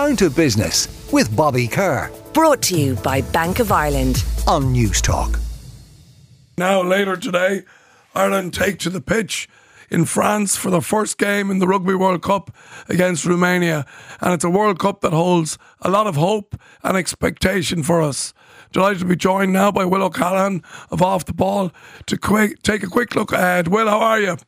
Down to Business with Bobby Kerr. Brought to you by Bank of Ireland. On Newstalk. Now, later today, Ireland take to the pitch in France for the first game in the Rugby World Cup against Romania. And it's a World Cup that holds a lot of hope and expectation for us. Delighted to be joined now by Will O'Callaghan of Off the Ball to quick, take a quick look ahead. Will, how are you?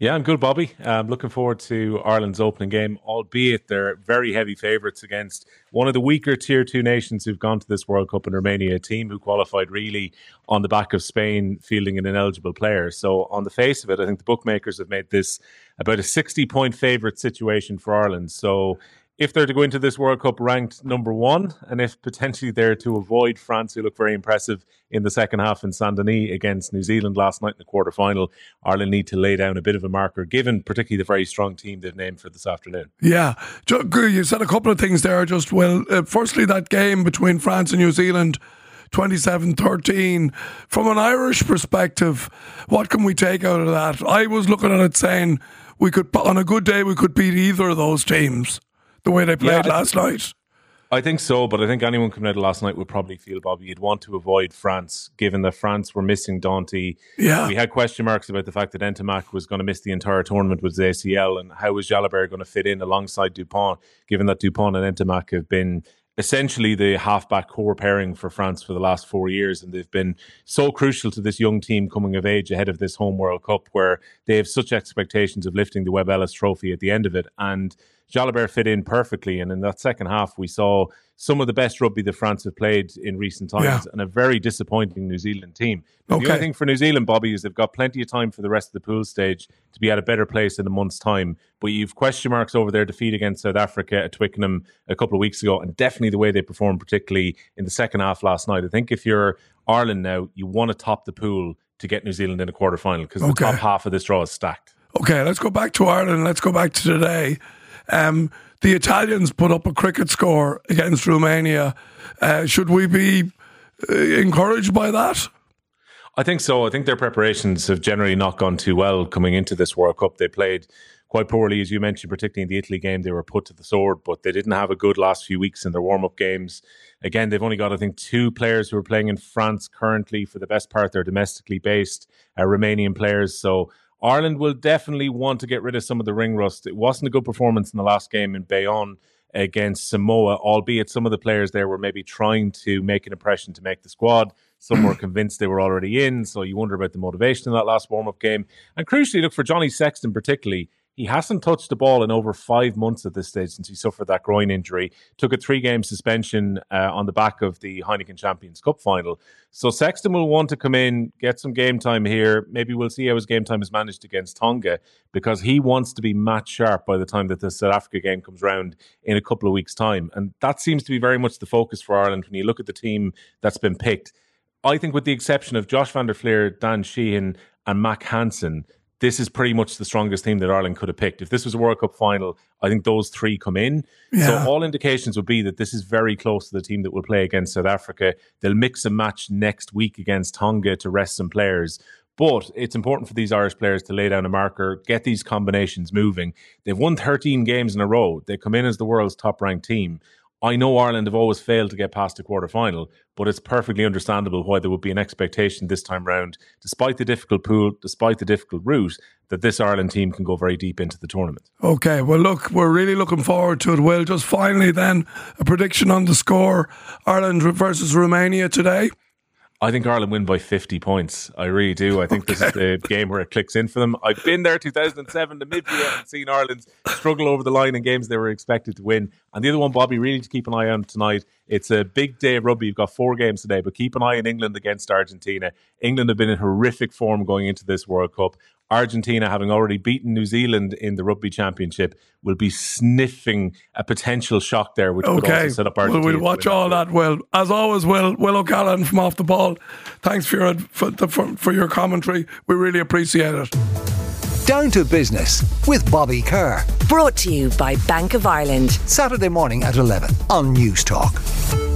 Yeah, I'm good, Bobby. I'm looking forward to Ireland's opening game, albeit they're very heavy favourites against one of the weaker tier two nations who've gone to this World Cup in Romania, a team who qualified really on the back of Spain fielding an ineligible player. So, on the face of it, I think the bookmakers have made this about a 60 point favourite situation for Ireland. So, if they're to go into this World Cup ranked number one, and if potentially they're to avoid France, who look very impressive in the second half in Saint Denis against New Zealand last night in the quarter final, Ireland need to lay down a bit of a marker, given particularly the very strong team they've named for this afternoon. Yeah, you said a couple of things there. Just well, uh, firstly, that game between France and New Zealand. 27 13. From an Irish perspective, what can we take out of that? I was looking at it saying we could, on a good day, we could beat either of those teams the way they played yeah, last night. I think so, but I think anyone coming out of last night would probably feel, Bobby, you'd want to avoid France, given that France were missing Danty. Yeah. We had question marks about the fact that Ntamack was going to miss the entire tournament with his ACL, and how was Jalibert going to fit in alongside Dupont, given that Dupont and Ntamack have been essentially the halfback core pairing for France for the last four years, and they've been so crucial to this young team coming of age ahead of this home World Cup, where they have such expectations of lifting the Webb Ellis Trophy at the end of it, and Jalibert fit in perfectly. And in that second half, we saw some of the best rugby that France have played in recent times yeah. and a very disappointing New Zealand team. Okay. The only thing for New Zealand, Bobby, is they've got plenty of time for the rest of the pool stage to be at a better place in a month's time. But you've question marks over their defeat against South Africa at Twickenham a couple of weeks ago, and definitely the way they performed, particularly in the second half last night. I think if you're Ireland now, you want to top the pool to get New Zealand in a quarter final because okay. the top half of this draw is stacked. Okay, let's go back to Ireland. Let's go back to today. Um, the Italians put up a cricket score against Romania. Uh, should we be uh, encouraged by that? I think so. I think their preparations have generally not gone too well coming into this World Cup. They played quite poorly, as you mentioned, particularly in the Italy game. They were put to the sword, but they didn't have a good last few weeks in their warm up games. Again, they've only got, I think, two players who are playing in France currently. For the best part, they're domestically based uh, Romanian players. So Ireland will definitely want to get rid of some of the ring rust. It wasn't a good performance in the last game in Bayonne against Samoa, albeit some of the players there were maybe trying to make an impression to make the squad. Some were convinced they were already in, so you wonder about the motivation in that last warm up game. And crucially, look for Johnny Sexton particularly. He hasn't touched the ball in over five months at this stage since he suffered that groin injury. Took a three game suspension uh, on the back of the Heineken Champions Cup final. So Sexton will want to come in, get some game time here. Maybe we'll see how his game time is managed against Tonga because he wants to be match sharp by the time that the South Africa game comes round in a couple of weeks' time. And that seems to be very much the focus for Ireland when you look at the team that's been picked. I think, with the exception of Josh van der Flier, Dan Sheehan, and Mack Hansen, this is pretty much the strongest team that Ireland could have picked. If this was a World Cup final, I think those three come in. Yeah. So all indications would be that this is very close to the team that will play against South Africa. They'll mix a match next week against Tonga to rest some players. But it's important for these Irish players to lay down a marker, get these combinations moving. They've won 13 games in a row. They come in as the world's top ranked team. I know Ireland have always failed to get past the quarter final, but it's perfectly understandable why there would be an expectation this time round, despite the difficult pool, despite the difficult route, that this Ireland team can go very deep into the tournament. Okay, well, look, we're really looking forward to it. Will just finally then a prediction on the score: Ireland versus Romania today. I think Ireland win by 50 points. I really do. I think okay. this is the game where it clicks in for them. I've been there 2007 Namibia and seen Ireland struggle over the line in games they were expected to win. And the other one, Bobby, really to keep an eye on tonight. It's a big day of rugby. You've got four games today, but keep an eye on England against Argentina. England have been in horrific form going into this World Cup. Argentina, having already beaten New Zealand in the Rugby Championship, will be sniffing a potential shock there, which okay. would also set up Argentina. Well, we'll watch all that. Well, as always, Will Will O'Callaghan from Off the Ball. Thanks for your for, for, for your commentary. We really appreciate it. Down to Business with Bobby Kerr. Brought to you by Bank of Ireland. Saturday morning at 11 on Newstalk.